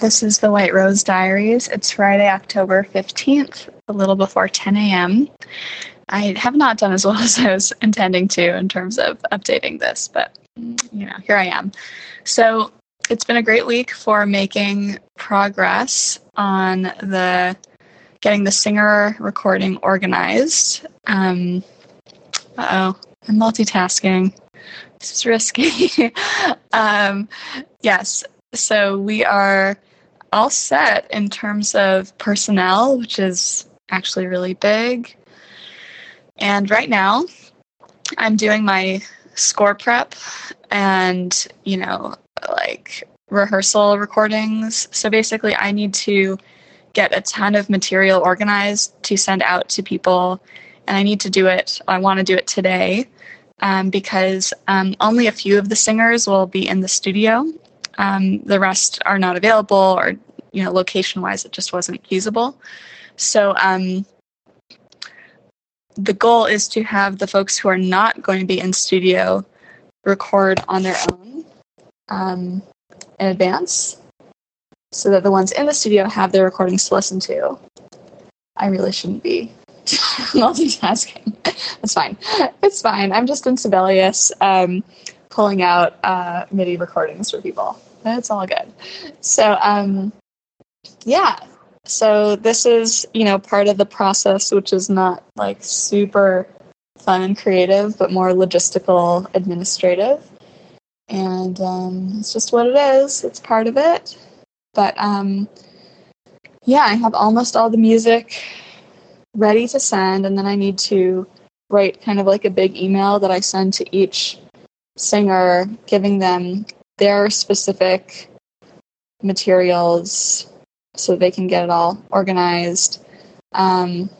This is the White Rose Diaries. It's Friday, October 15th, a little before 10 a.m. I have not done as well as I was intending to in terms of updating this, but you know, here I am. So it's been a great week for making progress on the getting the singer recording organized. Um, oh, I'm multitasking. This is risky. um, yes, so we are all set in terms of personnel, which is actually really big. And right now, I'm doing my score prep and, you know, like rehearsal recordings. So basically, I need to get a ton of material organized to send out to people. And I need to do it, I want to do it today um, because um, only a few of the singers will be in the studio. Um, the rest are not available, or, you know, location wise, it just wasn't feasible. So, um, the goal is to have the folks who are not going to be in studio record on their own um, in advance so that the ones in the studio have their recordings to listen to. I really shouldn't be multitasking. it's fine. It's fine. I'm just in Sibelius um, pulling out uh, MIDI recordings for people. It's all good. So, um, yeah, so this is, you know, part of the process, which is not like super fun and creative, but more logistical, administrative. And um, it's just what it is. It's part of it. But um, yeah, I have almost all the music ready to send, and then I need to write kind of like a big email that I send to each singer, giving them their specific materials so they can get it all organized. Um,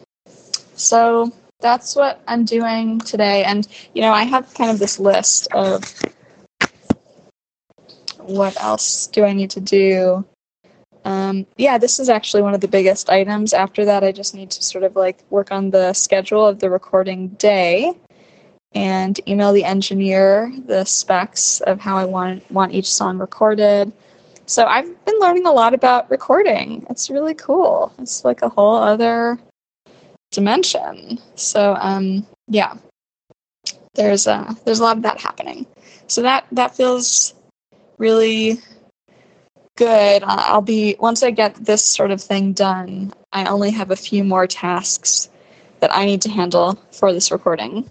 so that's what I'm doing today. And, you know, I have kind of this list of what else do I need to do. Um, yeah, this is actually one of the biggest items. After that, I just need to sort of like work on the schedule of the recording day and email the engineer the specs of how I want want each song recorded. So I've been learning a lot about recording. It's really cool. It's like a whole other dimension. So um, yeah, there's a there's a lot of that happening. So that that feels really good. I'll be once I get this sort of thing done. I only have a few more tasks that I need to handle for this recording.